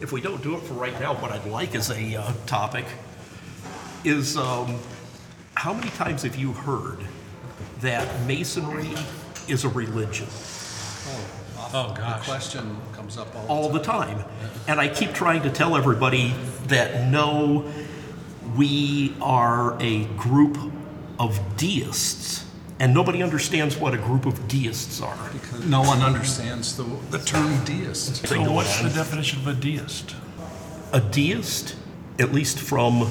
if we don't do it for right now, what I'd like as a uh, topic is um, how many times have you heard that masonry is a religion? Oh, The gosh. question comes up all the all time. the time. And I keep trying to tell everybody that no, we are a group of deists. And nobody understands what a group of deists are. Because no one understands the, the term deist. They So what's the definition of a deist? A deist, at least from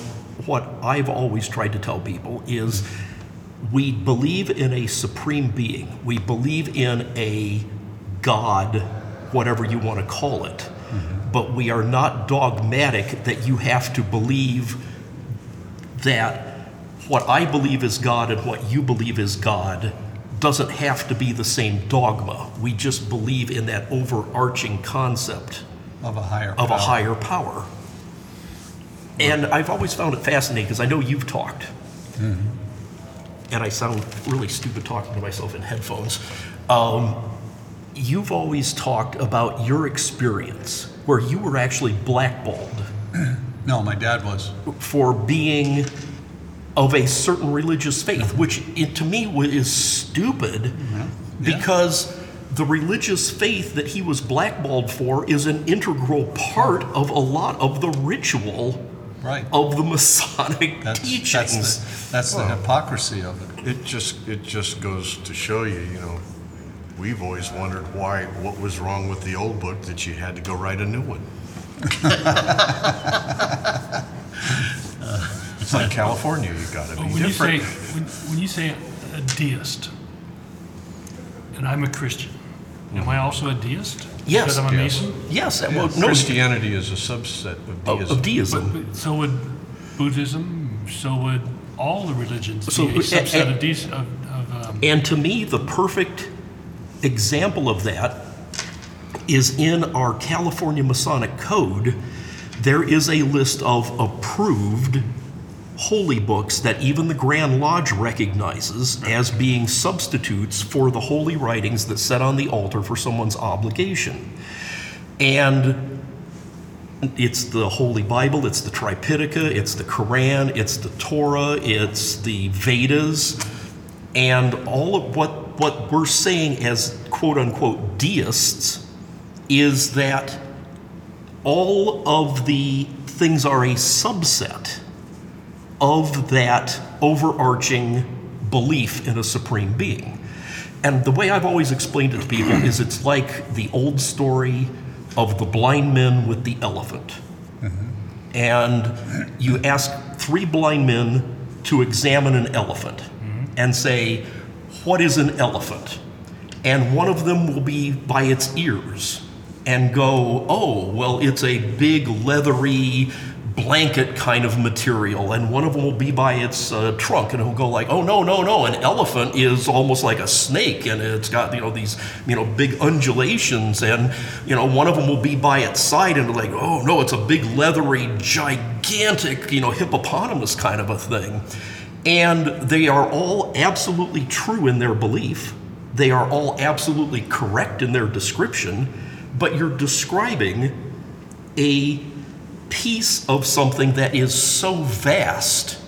what I've always tried to tell people, is we believe in a supreme being. We believe in a God, whatever you want to call it. Mm-hmm. But we are not dogmatic that you have to believe that what I believe is God and what you believe is God doesn't have to be the same dogma. We just believe in that overarching concept Of a higher of a power. higher power. And I've always found it fascinating because I know you've talked. And I sound really stupid talking to myself in headphones. Um, you've always talked about your experience where you were actually blackballed No, my dad was. for being of a certain religious faith, which it, to me wa- is stupid mm-hmm. because the religious faith that he was blackballed for is an integral part of a lot of the ritual Right. of the Masonic That's, teachings. that's the, that's the hypocrisy of it. It just, it just goes to show you, you know, we've always wondered why, what was wrong with the old book that you had to go write a new one. Uh, It's like California, you gotta be when you say different. when, when you say a deist, and I'm a Christian, am I also a deist? Yes. Because I'm a Yes. Mason. yes, well, no, Christianity is a subset of of, deism. of deism. But, but so would Buddhism. So would all the religions So, be a subset uh, of, deist, of, of um, And to me, the perfect example of that is in our California Masonic Code. There is a list of approved holy books that even the Grand Lodge recognizes as being substitutes for the holy writings that set on the altar for someone's obligation. And it's the Holy Bible, it's the Tripitaka, it's the Quran, it's the Torah, it's the Vedas, and all of what, what we're saying as quote unquote deists is that all of the things are a subset of that overarching belief in a supreme being. And the way I've always explained it to people is it's like the old story of the blind men with the elephant. Mm-hmm. And you ask three blind men to examine an elephant mm-hmm. and say, What is an elephant? And one of them will be by its ears and go, Oh, well, it's a big leathery blanket kind of material. And one of them will be by its uh, trunk and he'll go, like, Oh, no, no, no. An elephant is almost like a snake and it's got, you know, these, you know, big undulations. And, you know, one of them will be by its side and like, Oh, no, it's a big leathery, gigantic, you know, hippopotamus kind of a thing. And they are all absolutely true in their belief. They are all absolutely correct in their description, but you're describing a piece of something that is so vast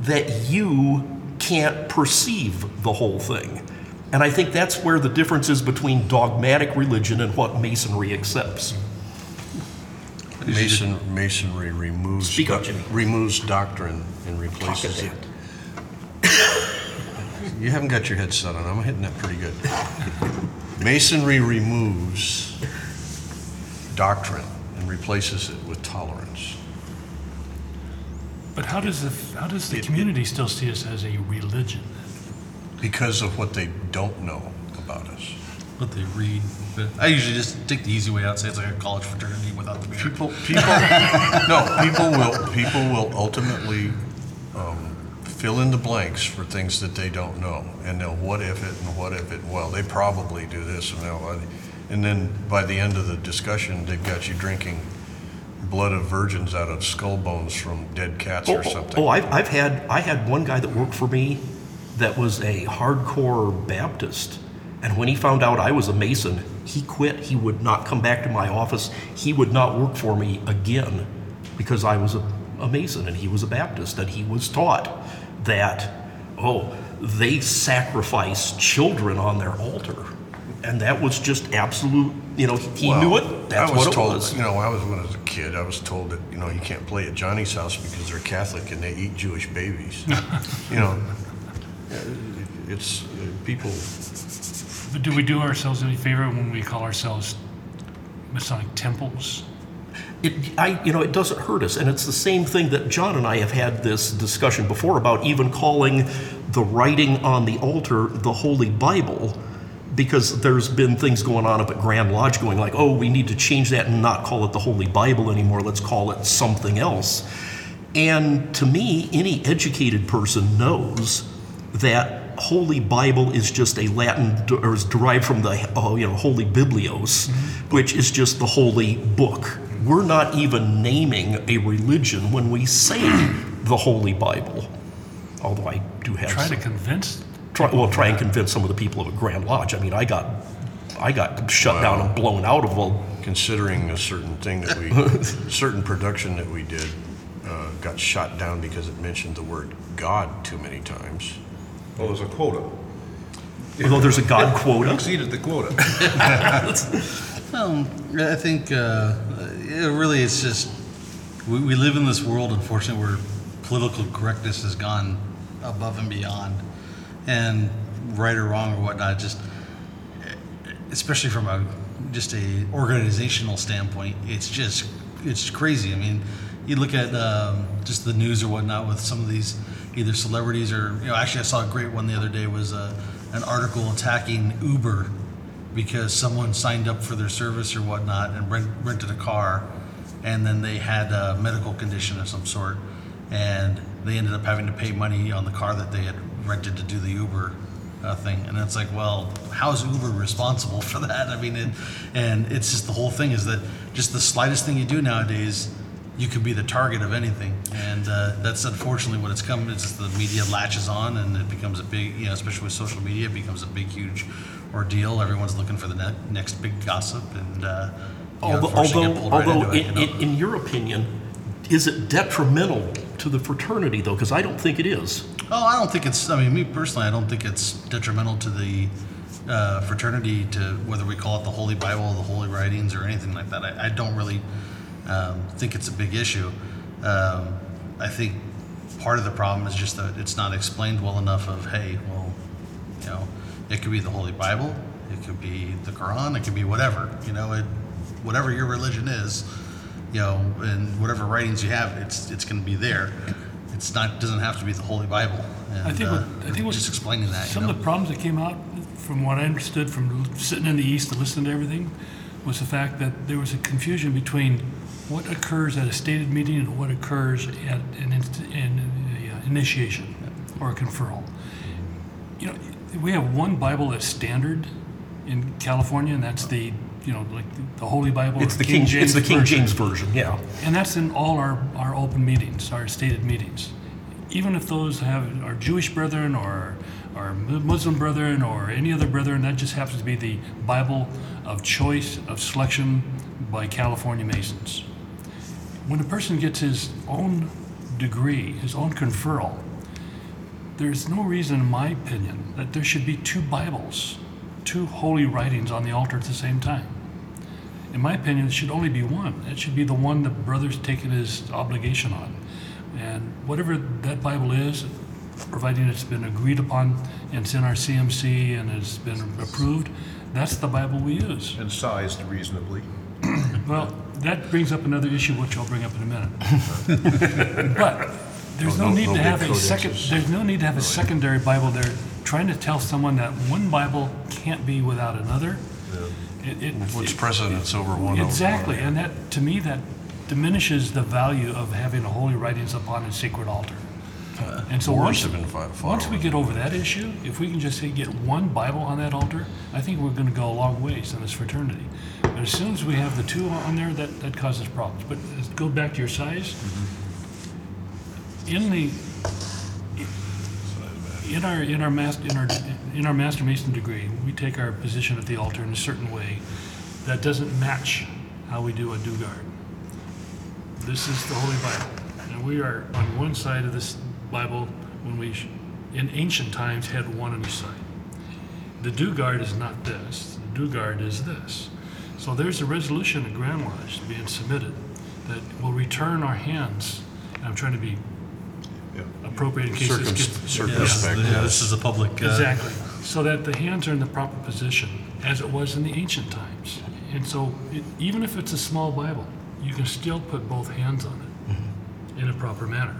that you can't perceive the whole thing. And I think that's where the difference is between dogmatic religion and what Masonry accepts. Mason, masonry removes. Speak up, Jimmy. Removes doctrine and replaces it. You haven't got your head set on, I'm hitting that pretty good. Masonry removes doctrine and replaces it with tolerance. but how does the how does the community still see us as a religion? Because of what they don't know about us. what they read. But I usually just take the easy way out, say it's like a college fraternity without the beer. People, people, no, people will, people will ultimately um, fill in the blanks for things that they don't know. And they'll what if it and what if it, well, they probably do this and they'll, and then by the end of the discussion, they've got you drinking blood of virgins out of skull bones from dead cats Oh, or oh, something. oh, I've, I've had I had one guy that worked for me that was a hardcore Baptist, and when he found out I was a Mason, He quit. He would not come back to my office. He would not work for me again because I was a, a Mason and he was a Baptist. And he was taught that, oh, they sacrifice children on their altar. And that was just absolute, you know, he Well, knew it. That's I was what it told, was. You know, I was when I was a kid. I was told that you know you can't play at Johnny's house because they're Catholic and they eat Jewish babies. you know, uh, it's uh, people. But do we do ourselves any favor when we call ourselves Masonic temples? It, I, you know, it doesn't hurt us, and it's the same thing that John and I have had this discussion before about even calling the writing on the altar the Holy Bible, because there's been things going on up at Grand Lodge going like, oh, we need to change that and not call it the Holy Bible anymore. Let's call it something else. And to me, any educated person knows that Holy Bible is just a Latin, or is derived from the oh, you know Holy Biblios, mm-hmm. which is just the holy book. We're not even naming a religion when we say the Holy Bible. Although I do have Try to convince. Try, well try and convince some of the people of a Grand Lodge. I mean, I got I got shut down and blown out of a considering a certain thing that we, certain production that we did, uh, got shot down because it mentioned the word God too many times. Well, there's a quota. although there's a God quota. Exceeded the quota. Well, I think uh, it really it's just we, we live in this world, unfortunately, where political correctness has gone above and beyond, and right or wrong or whatnot, just especially from a just a organizational standpoint, it's just it's crazy. I mean, you look at um, just the news or whatnot with some of these either celebrities or you know. Actually, I saw a great one the other day was uh, an article attacking Uber because someone signed up for their service or whatnot and rent, rented a car, and then they had a medical condition of some sort, and they ended up having to pay money on the car that they had rented to do the Uber uh, thing. And it's like, well, how is Uber responsible for that? I mean, it, and it's just the whole thing is that just the slightest thing you do nowadays, you could be the target of anything. And uh, that's unfortunately what it's come. It's just the media latches on and it becomes a big, you know, especially with social media, it becomes a big, huge ordeal. Everyone's looking for the ne- next big gossip. And, uh, you know, Although, unfortunately get pulled right although into it, you know. in, in your opinion, is it detrimental to the fraternity though? Because I don't think it is. Oh, I don't think it's. I mean, me personally, I don't think it's detrimental to the uh, fraternity to whether we call it the Holy Bible, the Holy Writings, or anything like that. I, I don't really um, think it's a big issue. Um, I think part of the problem is just that it's not explained well enough. Of hey, well, you know, it could be the Holy Bible, it could be the Quran, it could be whatever. You know, it, whatever your religion is, you know, and whatever writings you have, it's it's going to be there. It's not doesn't have to be the Holy Bible. And, I think uh, what, I think what just explaining that. Some you know? of the problems that came out, from what I understood from sitting in the east and listening to everything, was the fact that there was a confusion between what occurs at a stated meeting and what occurs at an inst- in a, uh, initiation or a conferral. You know, we have one Bible that's standard in California, and that's the you know like the Holy Bible. It's the King, it's the King Version. James version. Yeah. And that's in all our, our open meetings, our stated meetings. Even if those have our Jewish brethren or our Muslim brethren or any other brethren, that just happens to be the Bible of choice, of selection by California Masons. When a person gets his own degree, his own conferral, there's no reason, in my opinion, that there should be two Bibles, two holy writings on the altar at the same time. In my opinion, it should only be one. It should be the one that brother's taken his obligation on. And whatever that Bible is, providing it's been agreed upon and it's in our CMC and it's been approved, that's the Bible we use. And sized reasonably. Well, that brings up another issue, which I'll bring up in a minute. But there's Oh, no no- need no to have a second, there's no need to have a secondary Bible there, trying to tell someone that one Bible can't be without another. It- it- What's precedence over one? over Exactly, and that, to me, that diminishes the value of having a holy writings upon a sacred altar. Uh, and so once, Worship and fo- once we get over that issue, if we can just say get one Bible on that altar, I think we're gonna go a long ways in this fraternity. But as soon as we have the two on there, that, that causes problems. But let's go back to your size. Mm-hmm. In the, in our, in our mas, in our, in our Master Mason degree, we take our position at the altar in a certain way that doesn't match how we do a due-guard. This is the Holy Bible, and we are on one side of this Bible when we, in ancient times, had one on each side. The due-guard is not this, the due-guard is this. So there's a resolution at Grand Lodge being submitted that will return our hands, and I'm trying to be Yeah. appropriate in case this Circum- gets. Yes, Circumspect. yeah, this is a public. uh, Exactly. So that the hands are in the proper position, as it was in the ancient times. And so, it, even if it's a small Bible, you can still put both hands on it in a proper manner.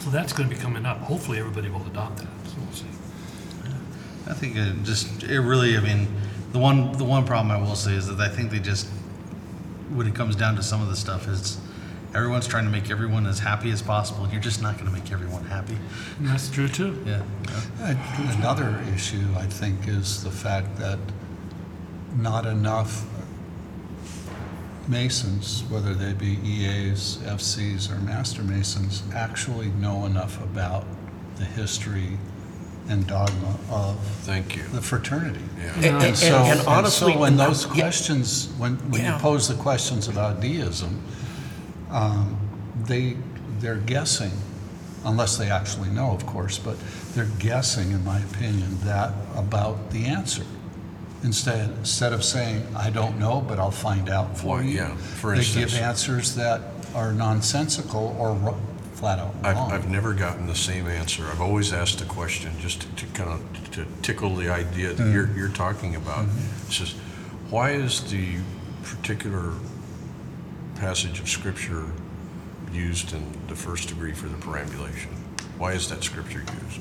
So that's going to be coming up. Hopefully, everybody will adopt that. So we'll see. I think it just, it really, I mean, the one, the one problem I will say is that I think they just, when it comes down to some of the stuff, is everyone's trying to make everyone as happy as possible, and you're just not gonna make everyone happy. And that's true too. Yeah. Uh, Another issue, I think, is the fact that not enough masons, whether they be EAs, FCs, or master masons, actually know enough about the history and dogma of Thank you. the fraternity. Yeah. And- And and- so, and and honestly, so when those questions, when, when you pose the questions about deism, um, they, they're guessing, unless they actually know, of course, but they're guessing, in my opinion, that about the answer. Instead, instead of saying, I don't know, but I'll find out for Why, you. yeah, for They instance- give answers that are nonsensical or ro- flat out I've, wrong. I've never gotten the same answer. I've always asked a question just to, to kind of to tickle the idea that you're, you're talking about. It's just, why is the particular passage of scripture used in the first degree for the perambulation? Why is that scripture used?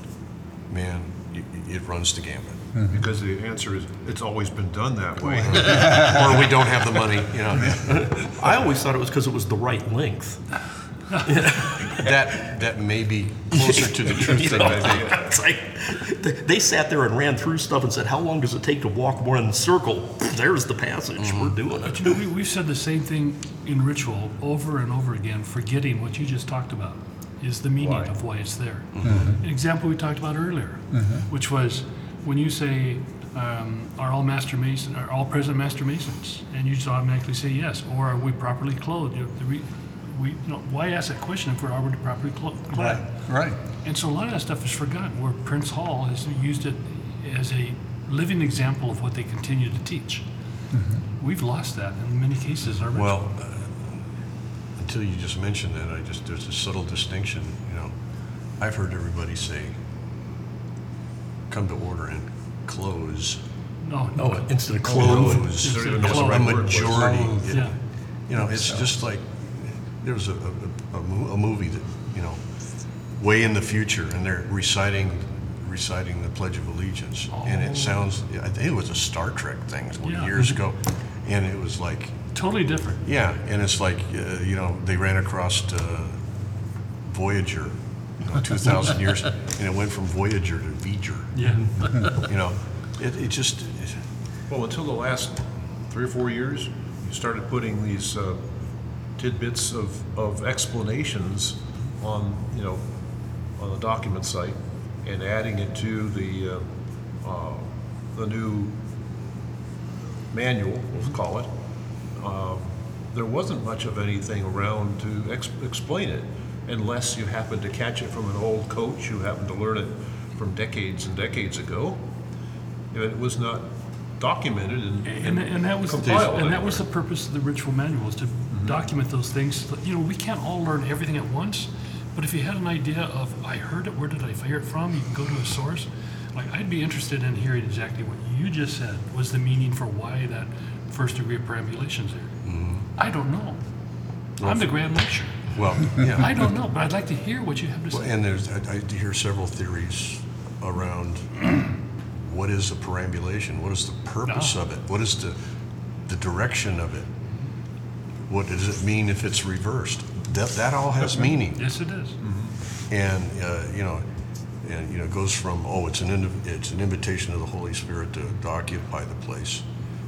Man, y- y- it runs the gamut. Mm-hmm. Because the answer is, it's always been done that way. Or we don't have the money, you know. I always thought it was because it was the right length. That, that may be closer to the truth You than know, I think. it's like, they- they sat there and ran through stuff and said, how long does it take to walk one circle? There's the passage, we're mm-hmm. doing But it. you know, we, we've said the same thing in ritual over and over again, forgetting what you just talked about is the meaning Why? of why it's there. An example we talked about earlier, which was when you say, um, "Are all master mason, are all present master masons?" and you just automatically say yes, or "Are we properly clothed?" You know, the re- we, you know, why ask that question if we're already properly clo- clad? Right. And so a lot of that stuff is forgotten, where Prince Hall has used it as a living example of what they continue to teach. We've lost that in many cases our. Well, uh, until you just mentioned that, I just, there's a subtle distinction, you know. I've heard everybody say, come to order and close. no, no. Oh, instead of clothes. Close. Don't even know what the A right word was. majority. Clothed. it- Yeah. You know, it's just like, there was a, a, a mo- a movie that, you know, way in the future, and they're reciting, reciting the Pledge of Allegiance. And it sounds, I think it was a Star Trek thing Yeah. years ago. And it was like, Totally different. yeah, and it's like, uh, you know, they ran across uh, Voyager, you know, 2,000 years, and it went from Voyager to V'Ger. Yeah. You know, it, it just, it- Well, until the last three or four years, you started putting these uh, tidbits of, of explanations on, you know, on the document site and adding it to the, uh, uh, the new manual, we'll call it. Um, There wasn't much of anything around to ex- explain it unless you happened to catch it from an old coach who happened to learn it from decades and decades ago. It was not documented and And, and that was, compiled and that was the purpose of the ritual manual, is to document those things. You know, we can't all learn everything at once, but if you had an idea of, I heard it, where did I hear it from? You can go to a source. Like, I'd be interested in hearing exactly what you just said was the meaning for why that first degree perambulation's there. I don't know. I'm the grand lecturer. well, yeah. I don't know, but I'd like to hear what you have to Well, say. And there's, I, I hear several theories around what is a perambulation? What is the purpose Ah. of it? What is the, the direction of it? What does it mean if it's reversed? That, that all has meaning. Yes, it is. And, uh, you know, and, you know, it goes from, oh, it's an, it's an invitation of the Holy Spirit to, to occupy the place.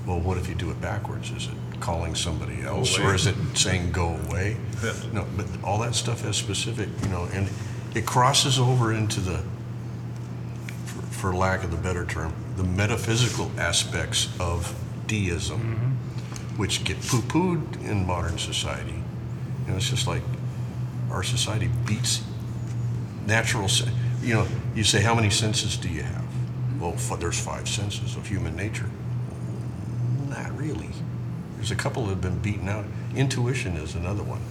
Well, what if you do it backwards? Is it calling somebody else, or is it saying go away? Yeah. No, but all that stuff has specific, you know, and it crosses over into the, for lack of the better term, the metaphysical aspects of deism, which get poo-pooed in modern society. You know, it's just like our society beats natural. sen- You know, you say, how many senses do you have? Well, f- there's five senses of human nature. Not really. There's a couple that have been beaten out. Intuition is another one.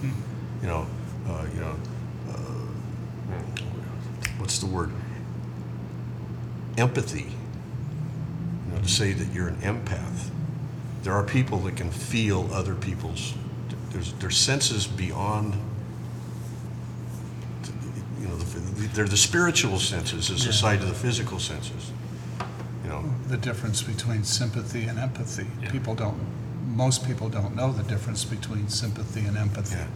You know, uh, you know, uh, what's the word? Empathy. You know, to say that you're an empath. There are people that can feel other people's. There's there's senses beyond. You know, the, they're the spiritual senses as aside to the physical senses. You know, The difference between sympathy and empathy. Yeah. People don't, most people don't know the difference between sympathy and empathy. Yeah,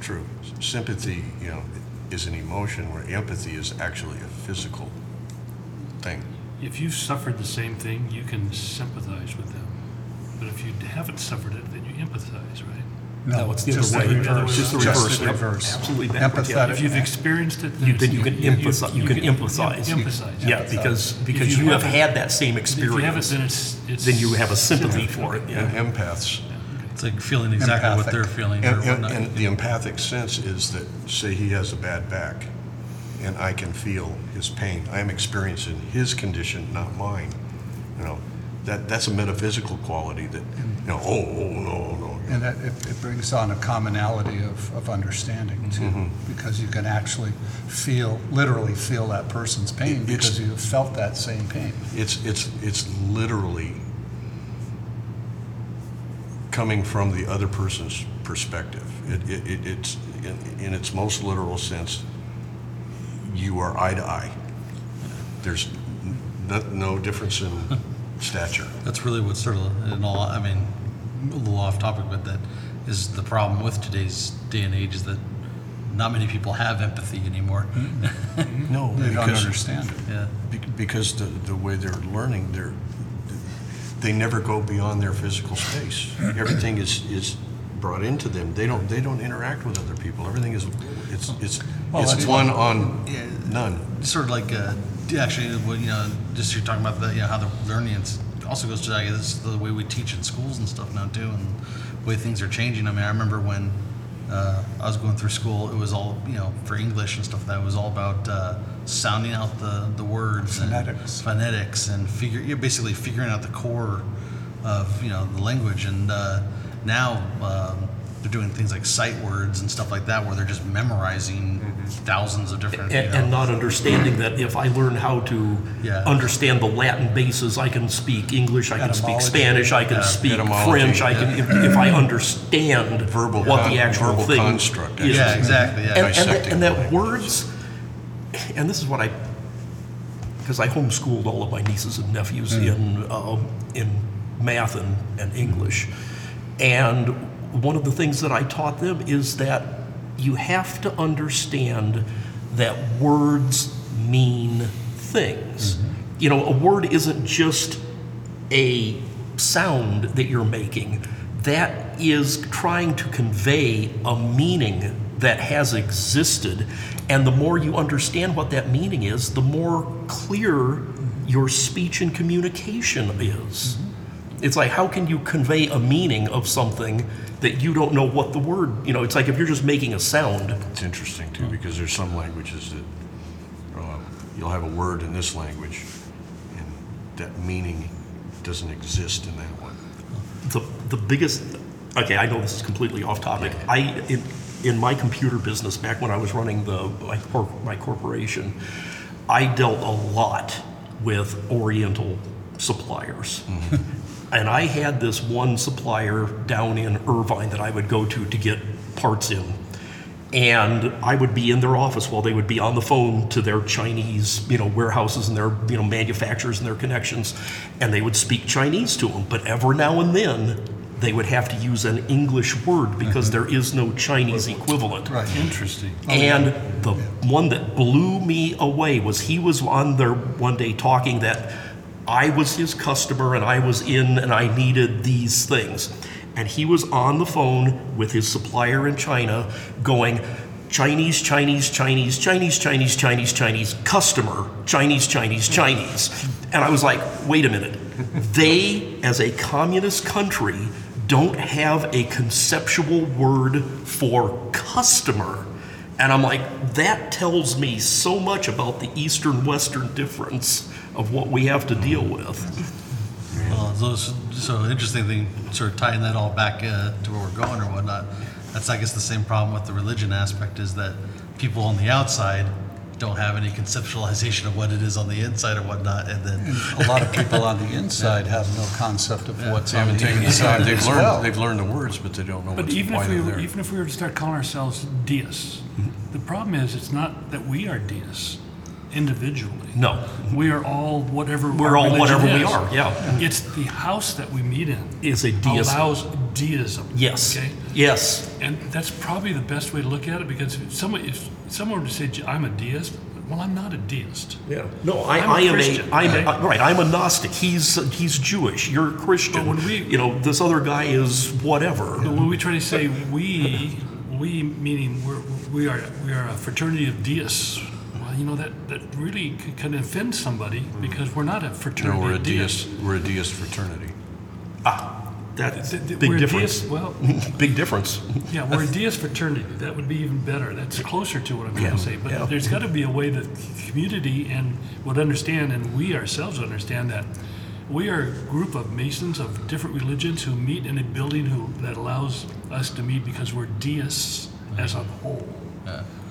true. Sympathy, you know, is an emotion, where empathy is actually a physical thing. If you've suffered the same thing, you can sympathize with them. But if you haven't suffered it, then you empathize, right? No, it's the just other way. reverse. Just the Just reverse. the Yep, reverse. Absolutely backwards. yeah. Empathetic. If you've experienced it, You, it's- then you can empathize. You, can empathize. Empathize. Yeah, because because you you, have haven't- had that same If you haven't, experience, then it's, it's. then you have a sympathy for it. yeah. And Yeah. empaths, It's like feeling exactly what they're feeling or and, and, whatnot. and the empathic sense is that, say he has a bad back, and I can feel his pain. I am experiencing his condition, not mine. You know, that, that's a metaphysical quality that, you know, oh, oh, no, no. And that, it, it brings on a commonality of, of understanding too, mm-hmm. because you can actually feel, literally feel that person's pain It's- because you've felt that same pain. It's, it's, it's literally coming from the other person's perspective. It, it, it- it's, in, in its most literal sense, you are eye to eye. There's no, no difference in stature. That's really what sort of, in all, I mean, a little off topic, but that is the problem with today's day and age is that not many people have empathy anymore. No, They don't because, understand it. Yeah. be- because the, the way they're learning, they're, they never go beyond their physical space. Everything is, is brought into them. They don't, they don't interact with other people. Everything is, it's, it's, Well, it's that's- one on Yeah. none. Sort of like, uh, actually, what, you know, just you're talking about the, you know, how the learning it's also goes to, I guess, the way we teach in schools and stuff now too, and the way things are changing. I mean, I remember when uh, I was going through school, it was all, you know, for English and stuff, that was all about uh, sounding out the, the words Phonetics. and phonetics and figure, you're basically figuring out the core of, you know, the language. And uh, now um, they're doing things like sight words and stuff like that, where they're just memorizing thousands of different, you And, know, and not understanding that if I learn how to Yeah. understand the Latin bases, I can speak English, I can speak Etymology. Spanish, I can Yeah, speak etymology, French, I can, if, if I understand Verbal what con- the actual verbal thing construct, is. Yeah, exactly. Yeah. And, and, that, Dissecting and that language. words, and this is what I, because I homeschooled all of my nieces and nephews in um, in math and, and English, and one of the things that I taught them is that you have to understand that words mean things. Mm-hmm. You know, a word isn't just a sound that you're making. That is trying to convey a meaning that has existed. And the more you understand what that meaning is the more clear your speech and communication is mm-hmm. It's like how can you convey a meaning of something that you don't know what the word you know it's like if you're just making a sound. It's interesting too, because there's some languages that, uh, you'll have a word in this language, and that meaning doesn't exist in that one. the the biggest okay i know this is completely off topic. I in, in my computer business back when i was running the my, cor- my corporation i dealt a lot with oriental suppliers and i had this one supplier down in irvine that i would go to to get parts in and I would be in their office while they would be on the phone to their Chinese, you know, warehouses and their, you know, manufacturers and their connections, and they would speak Chinese to them. But every now and then, they would have to use an English word because mm-hmm. there is no Chinese equivalent. Right. Interesting. Oh, and the one that blew me away was he was on there one day talking that I was his customer and I was in and I needed these things. And he was on the phone with his supplier in China going, Chinese, Chinese, Chinese, Chinese, Chinese, Chinese, Chinese, customer, Chinese, Chinese, Chinese. And I was like, wait a minute. They, as a communist country, don't have a conceptual word for customer. And I'm like, that tells me so much about the Eastern Western difference of what we have to deal with. Well, those, so interesting thing, sort of tying that all back uh, to where we're going or whatnot. That's, I guess, the same problem with the religion aspect is that people on the outside don't have any conceptualization of what it is on the inside or whatnot, and then A lot of people on the inside have no concept of what's They on haven't the taken the time, inside they've as well. learned, they've learned the words, but they don't know But what's, even why if they're we were, there. even if we were to start calling ourselves deists, the problem is it's not that we are deists individually. No. We are all whatever We're our all religion whatever we is. are, yeah. It's the house that we meet in Is a deist. allows deism. Yes. Okay. Yes. And that's probably the best way to look at it because if someone if someone were to say I'm a deist, well, I'm not a deist. Yeah. No, I, I'm a I am Christian, a, I'm okay? right. I'm a Gnostic. He's he's Jewish. You're a Christian. But when we- you know, this other guy is whatever. But when we try to say we, we meaning we're, we are we are a fraternity of deists. Well, you know that that really c- can offend somebody because we're not a fraternity. No, fraternity we're a of deist, we're a deist fraternity. Ah, That's Th- th- big we're a difference. deist- well, Big difference. yeah, we're a deist fraternity. That would be even better. That's closer to what I'm trying to say. But yeah. there's got to be a way that the community and would understand, and we ourselves understand that we are a group of Masons of different religions who meet in a building who that allows us to meet because we're deists as a whole.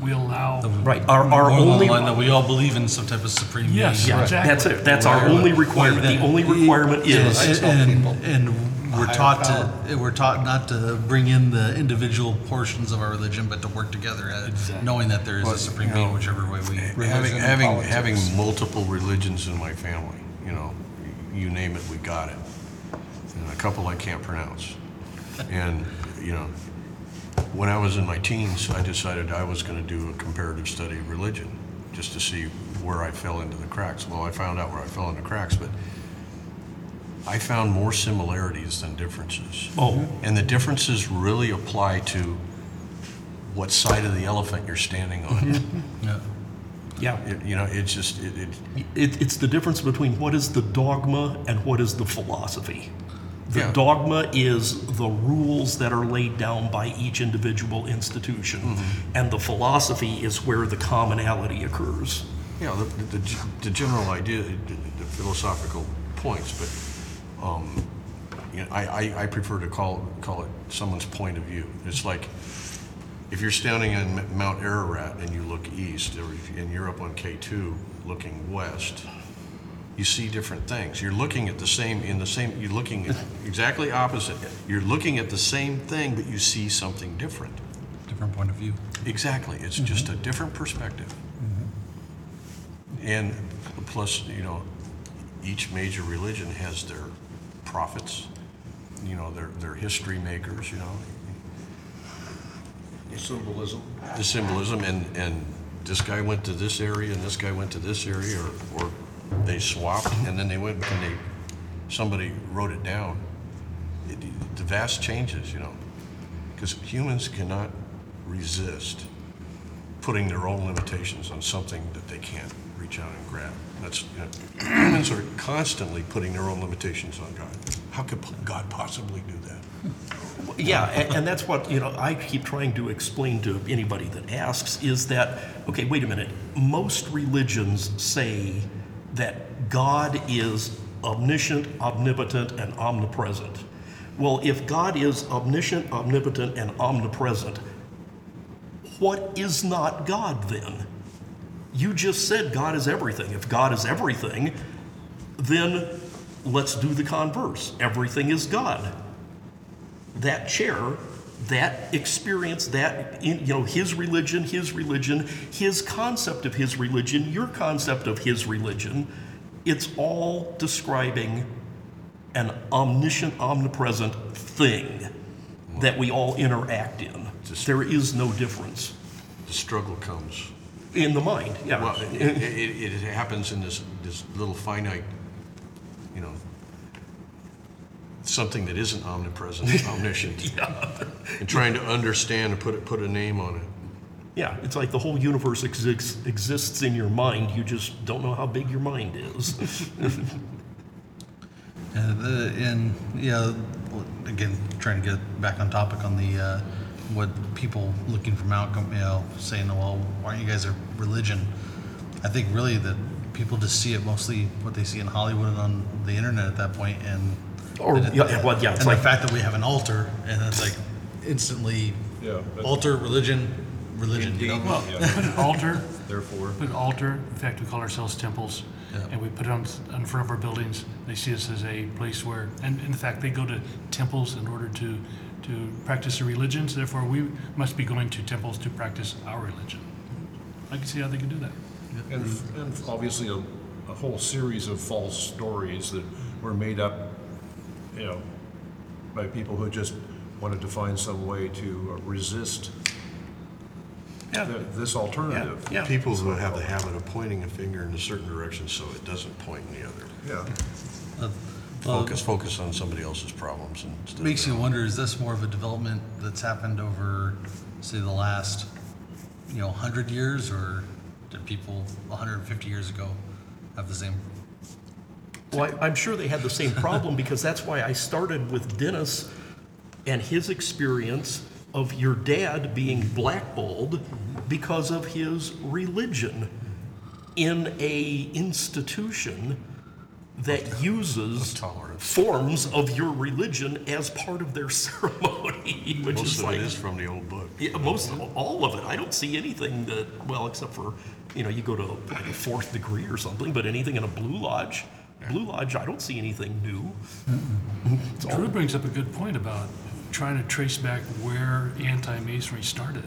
We allow. Right. Our our more along only line that we all believe in some type of supreme Yes, being. yeah, exactly. that's it. That's our only requirement. The only requirement is I and, and we're taught power. to we're taught not to bring in the individual portions of our religion, but to work together, uh, at, knowing that there is a supreme being, whichever way we. Having, Religion and having, politics. having multiple religions in my family, you know, you name it, we got it. And a couple I can't pronounce. And, you know, when I was in my teens, I decided I was gonna do a comparative study of religion, just to see where I fell into the cracks. Well, I found out where I fell into cracks, but I found more similarities than differences. oh And the differences really apply to what side of the elephant you're standing on. Mm-hmm. Yeah. yeah. It, you know, it's just it, it It, it's the difference between what is the dogma and what is the philosophy. The Yeah. dogma is the rules that are laid down by each individual institution, Mm-hmm. and the philosophy is where the commonality occurs. Yeah, know the, the, the general idea, the, the philosophical points, but um, you know, I, I, I prefer to call call it someone's point of view. It's like if you're standing on M- Mount Ararat and you look east, or if, and you're up on K2 looking west. You see different things. You're looking at the same in the same. You're looking at exactly opposite. You're looking at the same thing, but you see something different. Different point of view. Exactly. It's mm-hmm. just a different perspective. Mm-hmm. And plus, you know, each major religion has their prophets, you know, their, their history makers, you know, The Symbolism. the symbolism, and, and this guy went to this area and this guy went to this area, or, or they swapped, and then they went and they, somebody wrote it down. It, the vast changes, you know, because humans cannot resist putting their own limitations on something that they can't reach out and grab. That's, you know, humans are constantly putting their own limitations on God. How could God possibly do that? Yeah, and, and that's what, you know, I keep trying to explain to anybody that asks is that, okay, wait a minute. Most religions say that God is omniscient, omnipotent, and omnipresent. Well, if God is omniscient, omnipotent, and omnipresent, what is not God then? You just said God is everything. If God is everything, then let's do the converse. Everything is God that chair, that experience, that in, you know, his religion, his religion, his concept of his religion, your concept of his religion, it's all describing an omniscient, omnipresent thing that we all interact in. There is no difference The struggle comes in the mind. Yeah. Well, it, it, it it happens in this, this little finite, you know, something that isn't omnipresent, omniscient. And trying to understand and put, it- put a name on it. Yeah, it's like the whole universe exis- exists in your mind. You just don't know how big your mind is. Yeah, the, and yeah, again, trying to get back on topic on the uh, what people looking for Malcolm, you know, saying, well, why aren't you guys a religion? I think really that people just see it mostly what they see in Hollywood and on the internet at that point, and Or, and, yeah, well, yeah, it's and like- the fact that we have an altar, and it's like instantly Yeah, but- altar religion, religion. You know? Well, Yeah. put an altar, Therefore, put an altar, in fact, we call ourselves temples, Yeah. and we put it on, in front of our buildings. They see us as a place where, and in fact, they go to temples in order to, to practice their religions, therefore we must be going to temples to practice our religion. I can see how they can do that. and, and obviously a, a whole series of false stories that were made up, you know, by people who just wanted to find some way to uh, resist Yeah. th- this alternative. yeah. People who have the habit of pointing a finger in a certain direction so it doesn't point in the other. Yeah. Uh, well, Focus, focus on somebody else's problems instead of Makes you own. wonder, is this more of a development that's happened over, say, the last, you know, 100 years, or did people 150 years ago have the same? Well, I- I'm sure they had the same problem because that's why I started with Dennis and his experience of your dad being blackballed because of his religion in a institution that uses forms of your religion as part of their ceremony, which Most is of like it is from the old book. yeah, most of all of it. I don't see anything that well, except for you know, you go to like a fourth degree or something, but anything in a blue lodge, blue lodge, I don't see anything new. It's all- Drew brings up a good point about trying to trace back where anti-masonry started.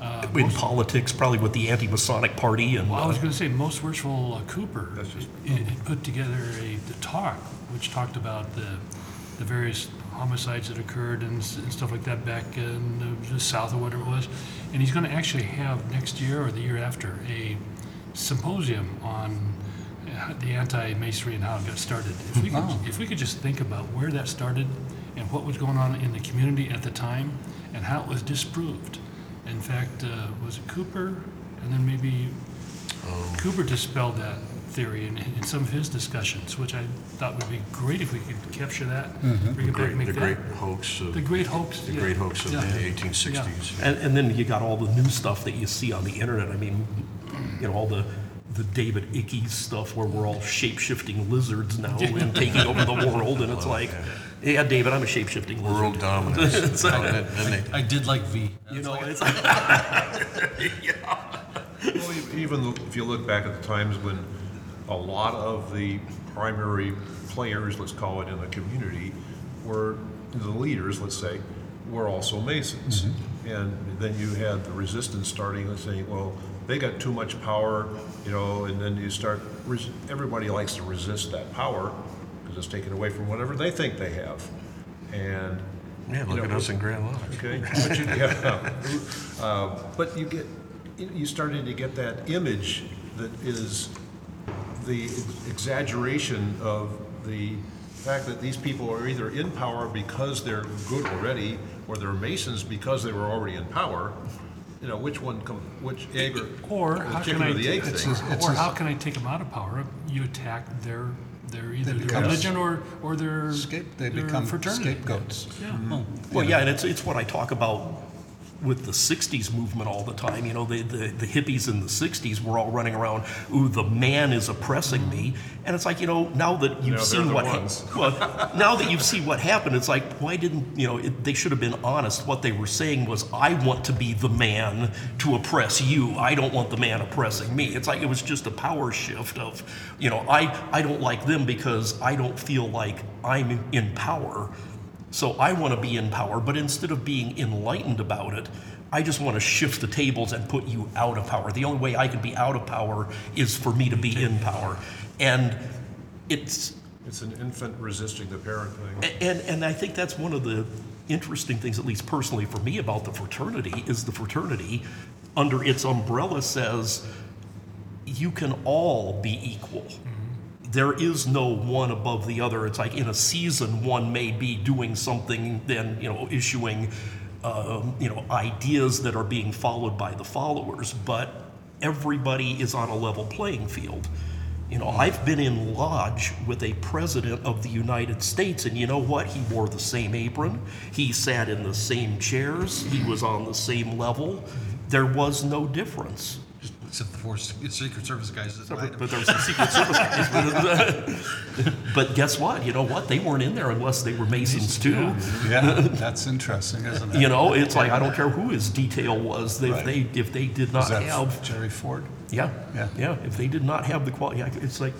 Uh, in most- politics, probably with the anti-Masonic party and Well, I was uh, going to say, most worshipful uh, Cooper That's just- i- i- put together a the talk which talked about the the various homicides that occurred and, s- and stuff like that back in the south or whatever it was, and he's going to actually have next year or the year after a symposium on the anti-masonry and how it got started. If we could, Oh. if we could just think about where that started and what was going on in the community at the time and how it was disproved. In fact, uh, was it Cooper and then maybe Cooper dispelled that theory in, in some of his discussions, which I thought would be great if we could capture that, bring it back, Great, make the that. great hoax of, The great hoax. the yeah. great hoax of the Yeah. 1860s. and, and then you got all the new stuff that you see on the internet. I mean, you know, all the the David Icke stuff where we're all shape-shifting lizards now and taking over the world, and it's like, yeah, David, I'm a shape-shifting lizard. World dominance. Oh, and- and they- I did like V. You know, it's Well, e- even if you look back at the times when a lot of the primary players, let's call it, in the community, were the leaders, let's say, were also Masons. Mm-hmm. And then you had the resistance starting and saying, well, they got too much power, you know, and then you start, res- everybody likes to resist that power because it's taken away from whatever they think they have. And Yeah, look at us in Grand Lodge. Okay, but you, yeah, uh, but you get, you started to get that image that is the exaggeration of the fact that these people are either in power because they're good already, or they're Masons because they were already in power. You know, which one come, which egg or, Or the how chicken can I, or the egg It's thing? a- it's or a- how can I take them out of power? You attack their, their either their become religion or, or their, Scape, they their become fraternity. scapegoats. Yeah. Hmm. Well, yeah, and it's, it's what I talk about with the 60s movement all the time. You know, the, the, the hippies in the 60s were all running around, ooh, the man is oppressing me. And it's like, you know, now that you've seen what ha- well, now that you've seen what happened, it's like, why didn't, you know, it, they should have been honest. What they were saying was, I want to be the man to oppress you. I don't want the man oppressing me. It's like it was just a power shift of, you know, I, I don't like them because I don't feel like I'm in power. So I want to be in power, but instead of being enlightened about it, I just want to shift the tables and put you out of power. The only way I can be out of power is for me to be in power. And it's It's an infant resisting the parent thing. and and I think that's one of the interesting things, at least personally for me, about the fraternity is the fraternity under its umbrella says you can all be equal. There is no one above the other. It's like in a season, one may be doing something, then you know, issuing um, you know, ideas that are being followed by the followers, but everybody is on a level playing field. You know, I've been in lodge with a president of the United States, and you know what? He wore the same apron, he sat in the same chairs, he was on the same level. There was no difference. Except the four Secret Service guys that But, but there was the Secret Service guys. But, but guess what? You know what? They weren't in there unless they were Masons too. Yeah, that's interesting, isn't it? You know, it's like I don't care who his detail was. If Right. they if they did not that have Jerry Ford? yeah Yeah. yeah if they did not have the quality, it's like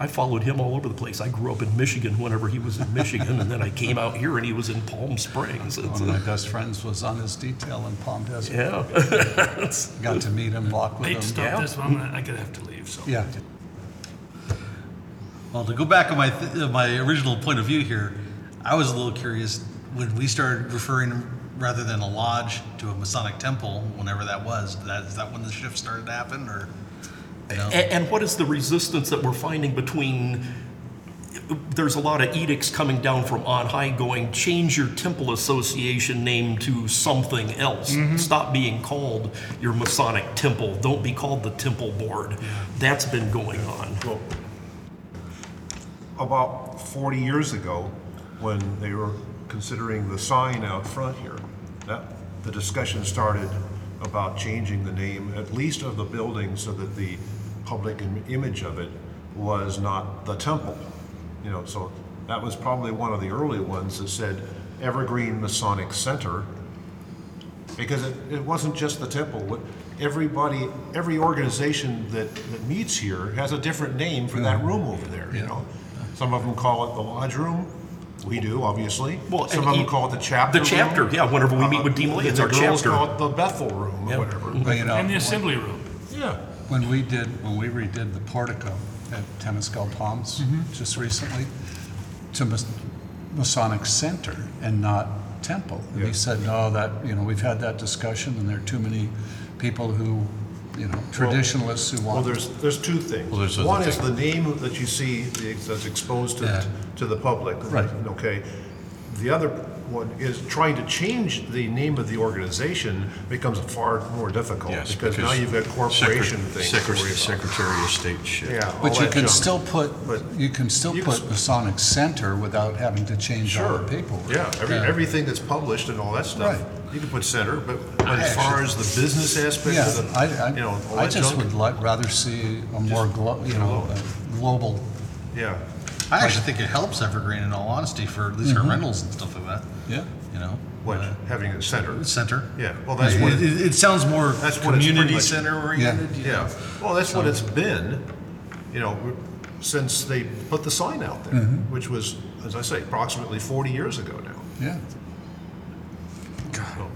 I followed him all over the place. I grew up in Michigan whenever he was in Michigan, and then I came out here and he was in Palm Springs. One of my best friends was on his detail in Palm Desert. yeah, Got to meet him, walk with hate to him. stop Yeah. this, but I'm gonna, I gotta have to leave, so. Yeah, Well, to go back on my th- uh, my original point of view here, I was a little curious when we started referring rather than a lodge to a Masonic temple, whenever that was. That is that when the shift started to happen, or A- And, what is the resistance that we're finding between? There's a lot of edicts coming down from on high going, change your temple association name to something else. Mm-hmm. Stop being called your Masonic temple. Don't be called the temple board. That's been going on. Well, about 40 years ago, when they were considering the sign out front here, that, the discussion started about changing the name, at least of the building, so that the public image of it was not the temple. You know, so that was probably one of the early ones that said Evergreen Masonic Center, because it, it wasn't just the temple. Everybody, every organization that, that meets here has a different name for that room over there, you know? Some of them call it the lodge room. We do, obviously. Well, Some and of them e- call it the chapter the chapter, room. yeah, whenever we meet with Uh, Dean Lee, it's the our girls chapter. call it the Bethel room Yeah. or whatever. but you know, And the assembly room. Yeah. When we did, when we redid the portico at Temescal Palms Mm-hmm. just recently, to Mas- Masonic Center and not Temple. And he said, no, that, you know, we've had that discussion and there are too many people who, you know, traditionalists who want Well, want. there's, there's two things. Well, there's other One is the name that you see that's exposed to, Yeah. to the public. Right. Okay. The other one is trying to change the name of the organization becomes far more difficult. Yes, Because now you've got corporation Secret- things to Secret- worry about. Secretary of State shit. Yeah. all But you that can junk. still put, But you can still you can put s- Masonic Center without having to change all Sure. the paperwork. Yeah, every, Yeah. everything that's published and all that stuff, Right. you can put center, but but as far as the business aspect Yeah, of the, I, you know, all I, I that just junk. would like, rather see a more glo, you know, a global, Yeah, I actually think it helps Evergreen, in all honesty, for at least mm-hmm. our rentals and stuff like that. Yeah. You know, what, Uh, having a center. center. Yeah, well, that's it, what, it- it, it sounds more That's what it's pretty community much- center oriented. you know? yeah, well, that's what it's been, you know, since they put the sign out there, which was, as I say, approximately 40 years ago now. Yeah. So,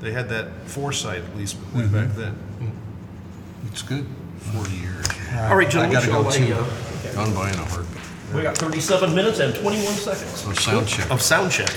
They had that foresight, at least way back then. It's good. Forty years. All right, gentlemen, I gotta go I, too. uh, Gone by in a heartbeat. we got 37 minutes and 21 seconds So sound check. of sound check.